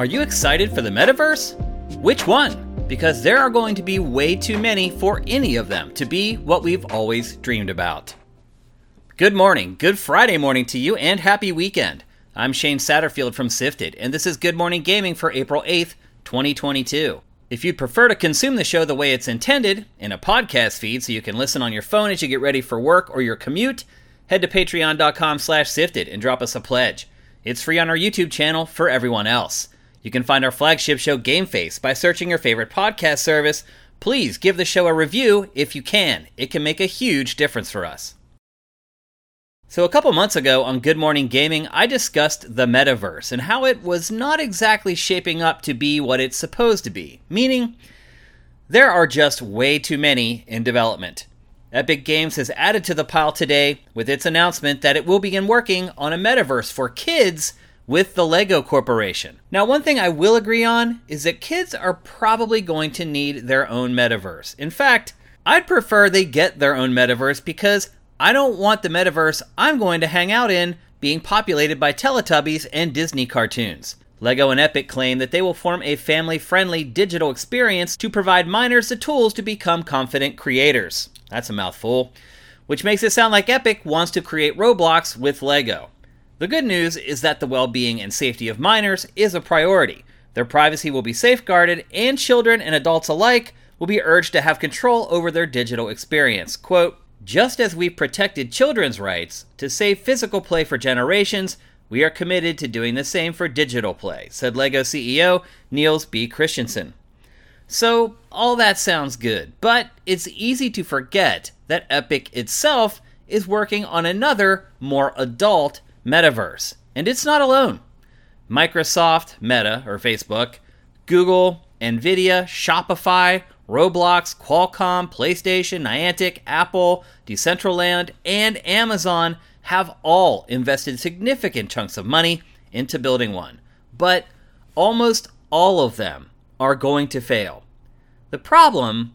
Are you excited for the metaverse? Which one? Because there are going to be way too many for any of them to be what we've always dreamed about. Good morning, good Friday morning to you, and happy weekend. I'm Shane Satterfield from Sifted, and this is Good Morning Gaming for April 8th, 2022. If you'd prefer to consume the show the way it's intended, in a podcast feed so you can listen on your phone as you get ready for work or your commute, head to patreon.com slash sifted and drop us a pledge. It's free on our YouTube channel for everyone else. You can find our flagship show Game Face by searching your favorite podcast service. Please give the show a review if you can. It can make a huge difference for us. So, a couple months ago on Good Morning Gaming, I discussed the metaverse and how it was not exactly shaping up to be what it's supposed to be, meaning there are just way too many in development. Epic Games has added to the pile today with its announcement that it will begin working on a metaverse for kids with the Lego Corporation. Now, one thing I will agree on is that kids are probably going to need their own metaverse. In fact, I'd prefer they get their own metaverse because I don't want the metaverse I'm going to hang out in being populated by Teletubbies and Disney cartoons. LEGO and Epic claim that they will form a family friendly digital experience to provide minors the tools to become confident creators. That's a mouthful. Which makes it sound like Epic wants to create Roblox with LEGO. The good news is that the well being and safety of minors is a priority. Their privacy will be safeguarded, and children and adults alike will be urged to have control over their digital experience. Quote, just as we've protected children's rights to save physical play for generations, we are committed to doing the same for digital play, said LEGO CEO Niels B. Christiansen. So, all that sounds good, but it's easy to forget that Epic itself is working on another, more adult metaverse. And it's not alone. Microsoft, Meta, or Facebook, Google, Nvidia, Shopify, Roblox, Qualcomm, PlayStation, Niantic, Apple, Decentraland, and Amazon have all invested significant chunks of money into building one. But almost all of them are going to fail. The problem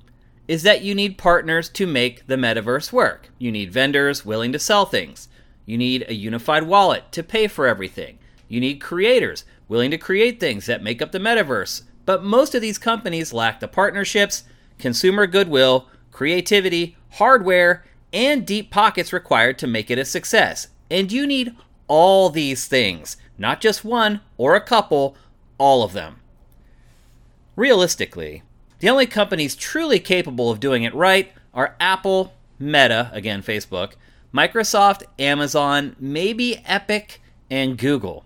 is that you need partners to make the metaverse work. You need vendors willing to sell things. You need a unified wallet to pay for everything. You need creators willing to create things that make up the metaverse, but most of these companies lack the partnerships, consumer goodwill, creativity, hardware, and deep pockets required to make it a success. And you need all these things, not just one or a couple, all of them. Realistically, the only companies truly capable of doing it right are Apple, Meta, again Facebook, Microsoft, Amazon, maybe Epic, and Google.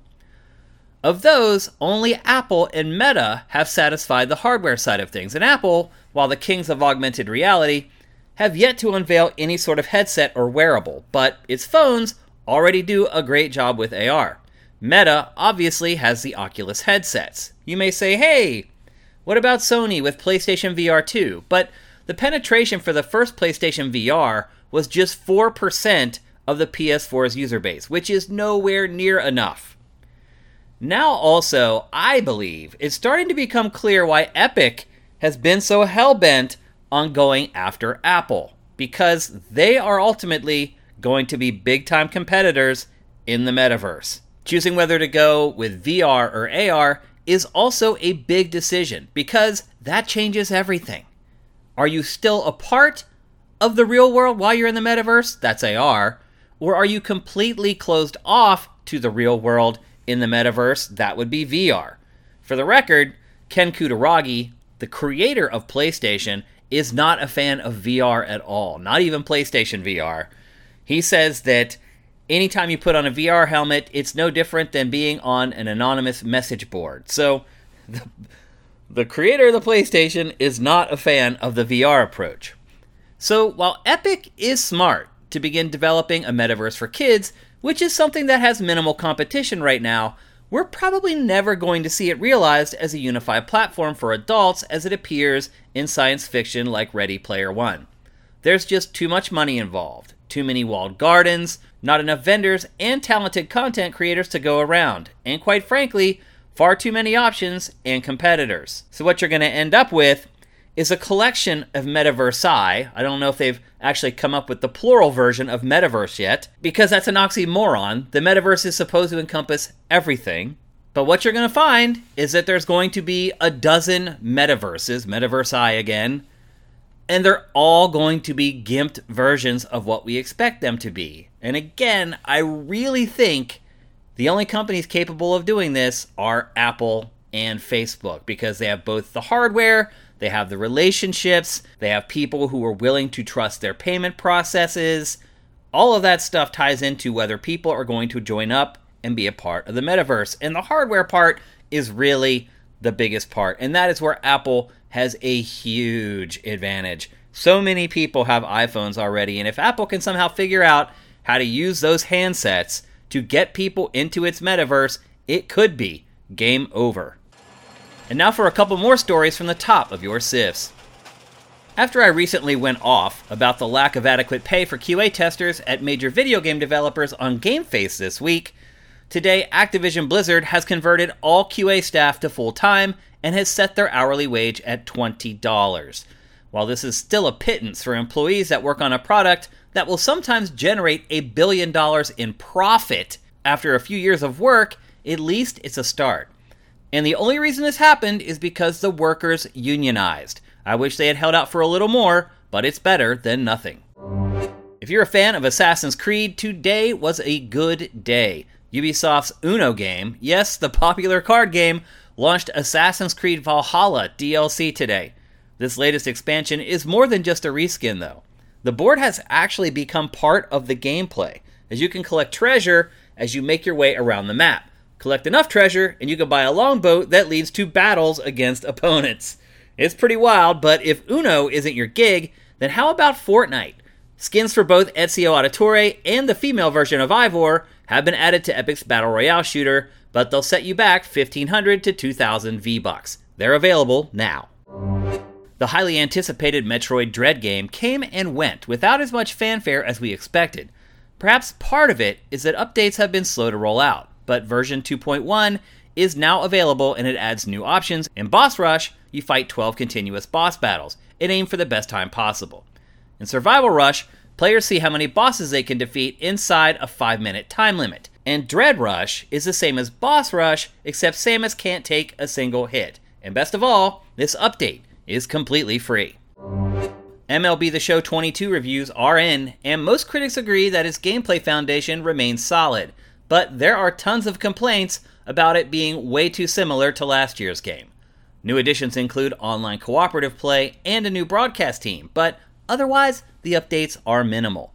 Of those, only Apple and Meta have satisfied the hardware side of things, and Apple, while the kings of augmented reality, have yet to unveil any sort of headset or wearable, but its phones already do a great job with AR. Meta obviously has the Oculus headsets. You may say, hey, what about Sony with PlayStation VR 2? But the penetration for the first PlayStation VR was just 4% of the PS4's user base, which is nowhere near enough. Now, also, I believe it's starting to become clear why Epic has been so hell bent on going after Apple, because they are ultimately going to be big time competitors in the metaverse. Choosing whether to go with VR or AR is also a big decision because that changes everything. Are you still a part of the real world while you're in the metaverse? That's AR. Or are you completely closed off to the real world in the metaverse, that would be VR. For the record, Ken Kutaragi, the creator of PlayStation, is not a fan of VR at all, not even PlayStation VR. He says that anytime you put on a VR helmet, it's no different than being on an anonymous message board. So, the, the creator of the PlayStation is not a fan of the VR approach. So, while Epic is smart to begin developing a metaverse for kids, which is something that has minimal competition right now, we're probably never going to see it realized as a unified platform for adults as it appears in science fiction like Ready Player One. There's just too much money involved, too many walled gardens, not enough vendors, and talented content creators to go around, and quite frankly, far too many options and competitors. So, what you're going to end up with is a collection of metaverse I. Don't know if they've actually come up with the plural version of metaverse yet, because that's an oxymoron. The metaverse is supposed to encompass everything. But what you're going to find is that there's going to be a dozen metaverses, Metaverse I again, and they're all going to be gimped versions of what we expect them to be. And again, I really think the only companies capable of doing this are Apple and Facebook because they have both the hardware, they have the relationships, they have people who are willing to trust their payment processes. All of that stuff ties into whether people are going to join up and be a part of the metaverse. And the hardware part is really the biggest part. And that is where Apple has a huge advantage. So many people have iPhones already. And if Apple can somehow figure out how to use those handsets to get people into its metaverse, it could be game over. And now for a couple more stories from the top of your SIFs. After I recently went off about the lack of adequate pay for QA testers at major video game developers on GameFace this week, today Activision Blizzard has converted all QA staff to full time and has set their hourly wage at $20. While this is still a pittance for employees that work on a product that will sometimes generate a billion dollars in profit after a few years of work, at least it's a start. And the only reason this happened is because the workers unionized. I wish they had held out for a little more, but it's better than nothing. If you're a fan of Assassin's Creed, today was a good day. Ubisoft's Uno game, yes, the popular card game, launched Assassin's Creed Valhalla DLC today. This latest expansion is more than just a reskin, though. The board has actually become part of the gameplay, as you can collect treasure as you make your way around the map. Collect enough treasure, and you can buy a longboat that leads to battles against opponents. It's pretty wild, but if Uno isn't your gig, then how about Fortnite? Skins for both Ezio Auditore and the female version of Eivor have been added to Epic's Battle Royale shooter, but they'll set you back 1500 to 2000 V-Bucks. They're available now. The highly anticipated Metroid Dread game came and went without as much fanfare as we expected. Perhaps part of it is that updates have been slow to roll out but version 2.1 is now available and it adds new options. In Boss Rush, you fight 12 continuous boss battles and aim for the best time possible. In Survival Rush, players see how many bosses they can defeat inside a 5 minute time limit. And Dread Rush is the same as Boss Rush, except Samus can't take a single hit. And best of all, this update is completely free. MLB The Show 22 reviews are in, and most critics agree that its gameplay foundation remains solid but there are tons of complaints about it being way too similar to last year's game. New additions include online cooperative play and a new broadcast team, but otherwise, the updates are minimal.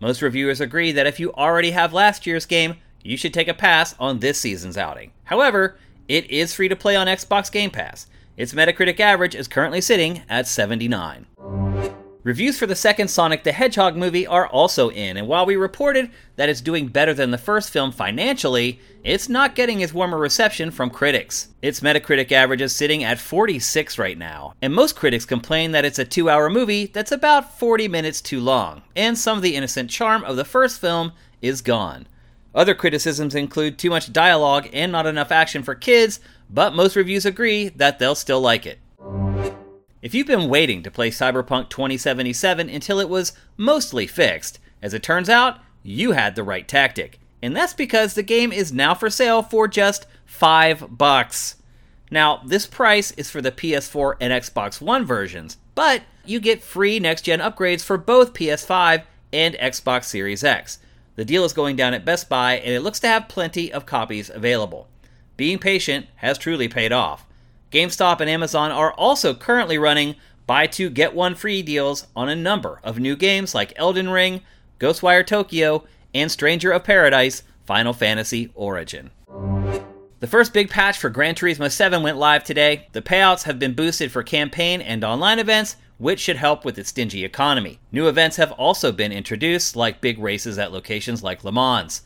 Most reviewers agree that if you already have last year's game, you should take a pass on this season's outing. However, it is free to play on Xbox Game Pass. Its Metacritic average is currently sitting at 79. Reviews for the second Sonic the Hedgehog movie are also in, and while we reported that it's doing better than the first film financially, it's not getting as warm a reception from critics. Its Metacritic average is sitting at 46 right now, and most critics complain that it's a two hour movie that's about 40 minutes too long, and some of the innocent charm of the first film is gone. Other criticisms include too much dialogue and not enough action for kids, but most reviews agree that they'll still like it. If you've been waiting to play Cyberpunk 2077 until it was mostly fixed, as it turns out, you had the right tactic. And that's because the game is now for sale for just 5 bucks. Now, this price is for the PS4 and Xbox One versions, but you get free next gen upgrades for both PS5 and Xbox Series X. The deal is going down at Best Buy, and it looks to have plenty of copies available. Being patient has truly paid off. GameStop and Amazon are also currently running buy two get one free deals on a number of new games like Elden Ring, Ghostwire Tokyo, and Stranger of Paradise Final Fantasy Origin. The first big patch for Gran Turismo 7 went live today. The payouts have been boosted for campaign and online events, which should help with its stingy economy. New events have also been introduced, like big races at locations like Le Mans.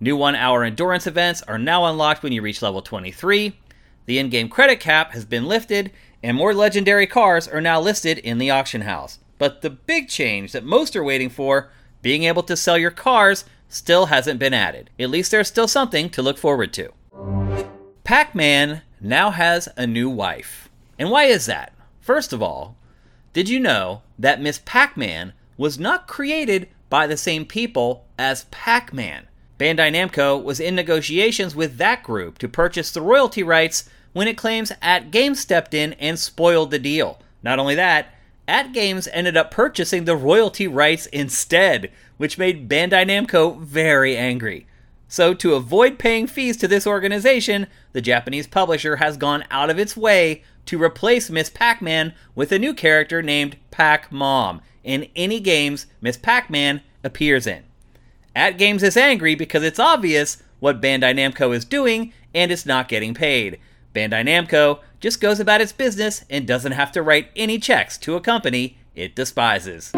New one hour endurance events are now unlocked when you reach level 23, the in game credit cap has been lifted, and more legendary cars are now listed in the auction house. But the big change that most are waiting for, being able to sell your cars, still hasn't been added. At least there's still something to look forward to. Pac Man now has a new wife. And why is that? First of all, did you know that Miss Pac Man was not created by the same people as Pac Man? Bandai Namco was in negotiations with that group to purchase the royalty rights when it claims AtGames stepped in and spoiled the deal. Not only that, AtGames ended up purchasing the royalty rights instead, which made Bandai Namco very angry. So, to avoid paying fees to this organization, the Japanese publisher has gone out of its way to replace Miss Pac Man with a new character named Pac Mom in any games Miss Pac Man appears in. AtGames is angry because it's obvious what Bandai Namco is doing and it's not getting paid. Bandai Namco just goes about its business and doesn't have to write any checks to a company it despises.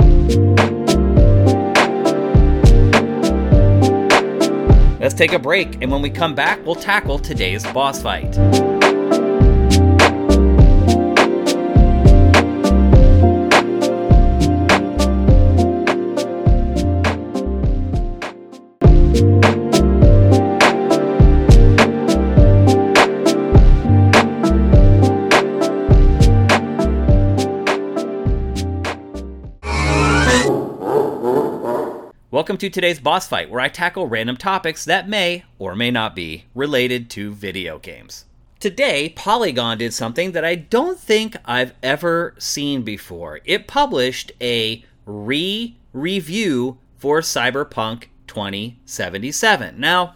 Let's take a break, and when we come back, we'll tackle today's boss fight. Welcome to today's boss fight, where I tackle random topics that may or may not be related to video games. Today, Polygon did something that I don't think I've ever seen before. It published a re review for Cyberpunk 2077. Now,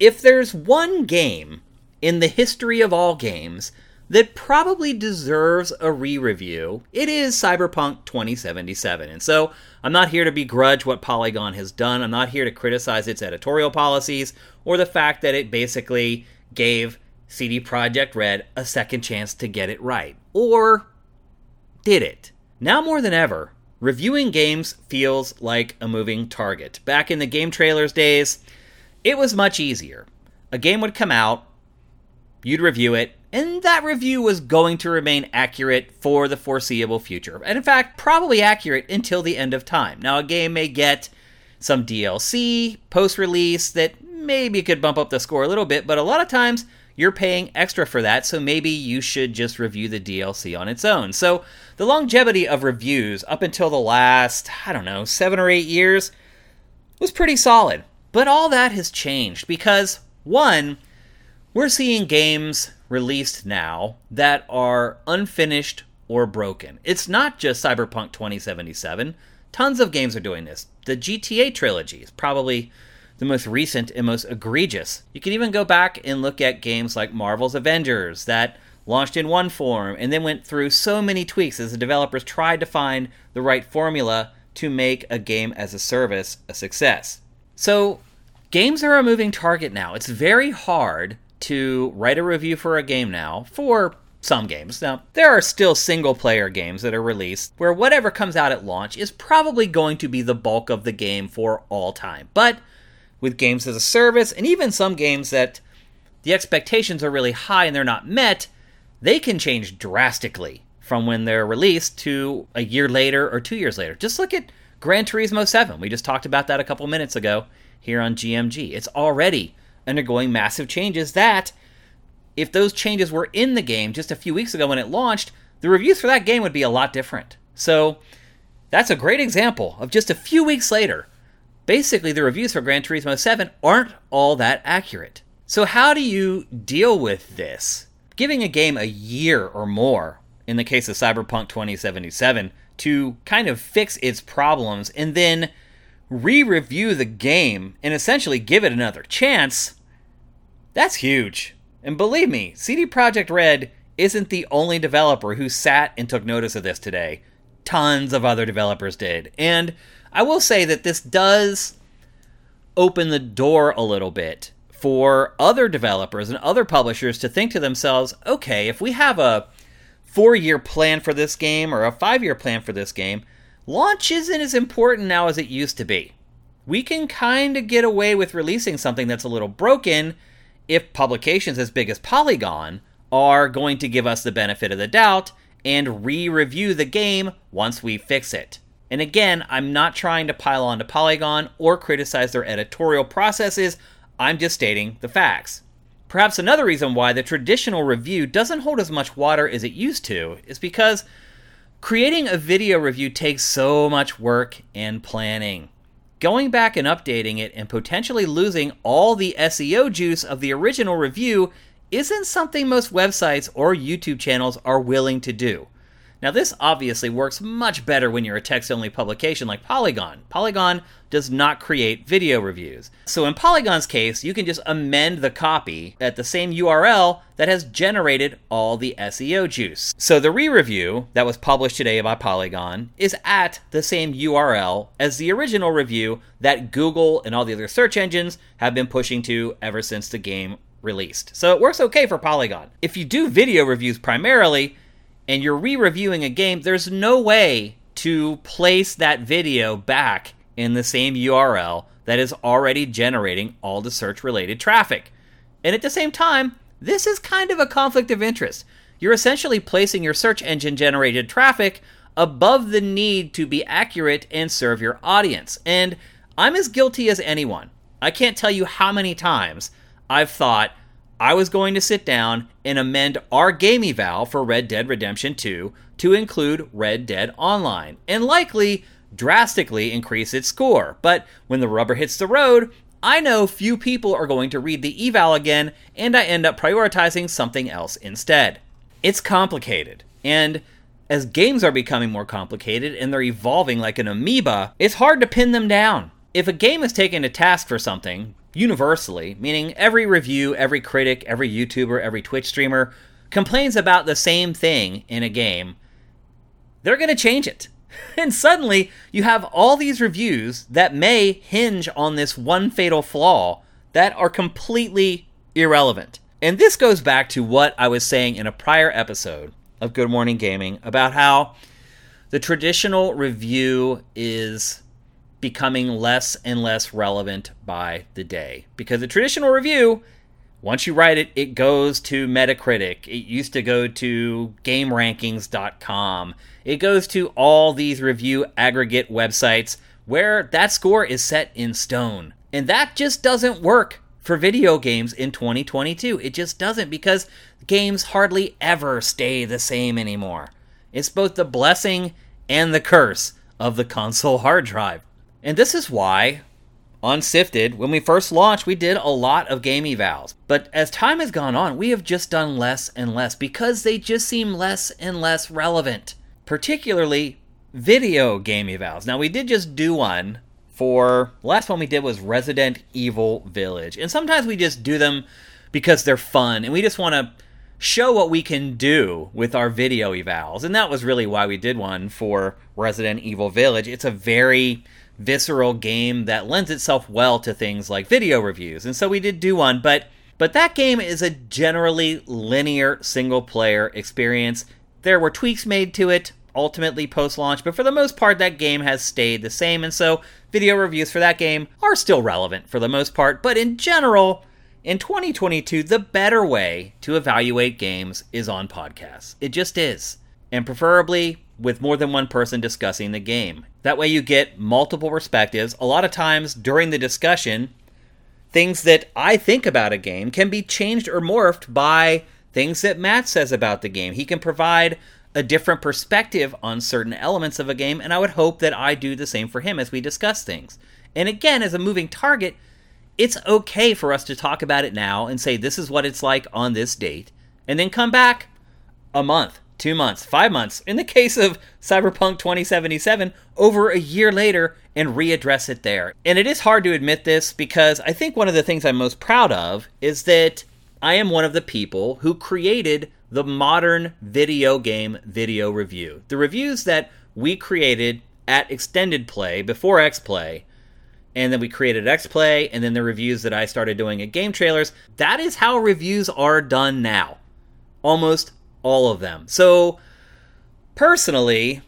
if there's one game in the history of all games that probably deserves a re review, it is Cyberpunk 2077. And so I'm not here to begrudge what Polygon has done. I'm not here to criticize its editorial policies or the fact that it basically gave CD Projekt Red a second chance to get it right. Or did it? Now more than ever, reviewing games feels like a moving target. Back in the game trailers days, it was much easier. A game would come out, you'd review it, and that review was going to remain accurate for the foreseeable future. And in fact, probably accurate until the end of time. Now, a game may get some DLC post release that maybe could bump up the score a little bit, but a lot of times you're paying extra for that, so maybe you should just review the DLC on its own. So, the longevity of reviews up until the last, I don't know, seven or eight years was pretty solid. But all that has changed because, one, we're seeing games released now that are unfinished or broken. It's not just Cyberpunk 2077. Tons of games are doing this. The GTA trilogy is probably the most recent and most egregious. You can even go back and look at games like Marvel's Avengers that launched in one form and then went through so many tweaks as the developers tried to find the right formula to make a game as a service a success. So, games are a moving target now. It's very hard to write a review for a game now for some games. Now, there are still single player games that are released where whatever comes out at launch is probably going to be the bulk of the game for all time. But with games as a service, and even some games that the expectations are really high and they're not met, they can change drastically from when they're released to a year later or two years later. Just look at Gran Turismo 7. We just talked about that a couple minutes ago here on GMG. It's already undergoing massive changes that, if those changes were in the game just a few weeks ago when it launched, the reviews for that game would be a lot different. So, that's a great example of just a few weeks later. Basically, the reviews for Gran Turismo 7 aren't all that accurate. So, how do you deal with this? Giving a game a year or more, in the case of Cyberpunk 2077, to kind of fix its problems and then re review the game and essentially give it another chance that's huge. And believe me, CD Projekt Red isn't the only developer who sat and took notice of this today. Tons of other developers did. And I will say that this does open the door a little bit for other developers and other publishers to think to themselves okay, if we have a four year plan for this game or a five year plan for this game, launch isn't as important now as it used to be. We can kind of get away with releasing something that's a little broken if publications as big as Polygon are going to give us the benefit of the doubt and re review the game once we fix it. And again, I'm not trying to pile on to Polygon or criticize their editorial processes, I'm just stating the facts. Perhaps another reason why the traditional review doesn't hold as much water as it used to is because creating a video review takes so much work and planning. Going back and updating it and potentially losing all the SEO juice of the original review isn't something most websites or YouTube channels are willing to do. Now, this obviously works much better when you're a text only publication like Polygon. Polygon does not create video reviews. So, in Polygon's case, you can just amend the copy at the same URL that has generated all the SEO juice. So, the re review that was published today by Polygon is at the same URL as the original review that Google and all the other search engines have been pushing to ever since the game released. So, it works okay for Polygon. If you do video reviews primarily, and you're re reviewing a game, there's no way to place that video back in the same URL that is already generating all the search related traffic. And at the same time, this is kind of a conflict of interest. You're essentially placing your search engine generated traffic above the need to be accurate and serve your audience. And I'm as guilty as anyone. I can't tell you how many times I've thought, I was going to sit down and amend our game eval for Red Dead Redemption 2 to include Red Dead Online, and likely drastically increase its score. But when the rubber hits the road, I know few people are going to read the eval again, and I end up prioritizing something else instead. It's complicated, and as games are becoming more complicated and they're evolving like an amoeba, it's hard to pin them down. If a game is taken to task for something, universally, meaning every review, every critic, every YouTuber, every Twitch streamer complains about the same thing in a game, they're going to change it. And suddenly, you have all these reviews that may hinge on this one fatal flaw that are completely irrelevant. And this goes back to what I was saying in a prior episode of Good Morning Gaming about how the traditional review is becoming less and less relevant by the day. Because the traditional review, once you write it, it goes to Metacritic. It used to go to GameRankings.com. It goes to all these review aggregate websites where that score is set in stone. And that just doesn't work for video games in 2022. It just doesn't because games hardly ever stay the same anymore. It's both the blessing and the curse of the console hard drive. And this is why on Sifted, when we first launched, we did a lot of game evals. But as time has gone on, we have just done less and less because they just seem less and less relevant, particularly video game evals. Now, we did just do one for last one we did was Resident Evil Village. And sometimes we just do them because they're fun and we just want to show what we can do with our video evals. And that was really why we did one for Resident Evil Village. It's a very visceral game that lends itself well to things like video reviews. And so we did do one, but but that game is a generally linear single player experience. There were tweaks made to it ultimately post launch, but for the most part that game has stayed the same and so video reviews for that game are still relevant for the most part, but in general in 2022, the better way to evaluate games is on podcasts. It just is. And preferably with more than one person discussing the game. That way, you get multiple perspectives. A lot of times during the discussion, things that I think about a game can be changed or morphed by things that Matt says about the game. He can provide a different perspective on certain elements of a game, and I would hope that I do the same for him as we discuss things. And again, as a moving target, it's okay for us to talk about it now and say this is what it's like on this date, and then come back a month, two months, five months, in the case of Cyberpunk 2077, over a year later and readdress it there. And it is hard to admit this because I think one of the things I'm most proud of is that I am one of the people who created the modern video game video review. The reviews that we created at Extended Play before X Play, and then we created X Play, and then the reviews that I started doing at Game Trailers. That is how reviews are done now. Almost all of them. So, personally,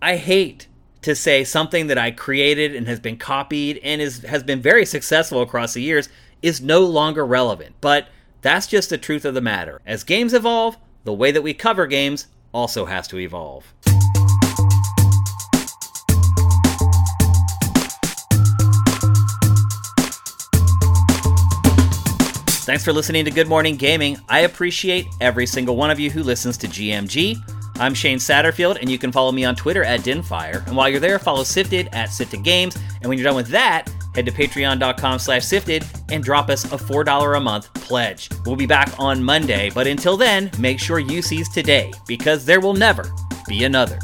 I hate to say something that I created and has been copied and is has been very successful across the years is no longer relevant. But that's just the truth of the matter. As games evolve, the way that we cover games also has to evolve. Thanks for listening to Good Morning Gaming. I appreciate every single one of you who listens to GMG. I'm Shane Satterfield, and you can follow me on Twitter at Dinfire. And while you're there, follow Sifted at Sifted Games. And when you're done with that, head to patreon.com slash sifted and drop us a $4 a month pledge. We'll be back on Monday, but until then, make sure you seize today, because there will never be another.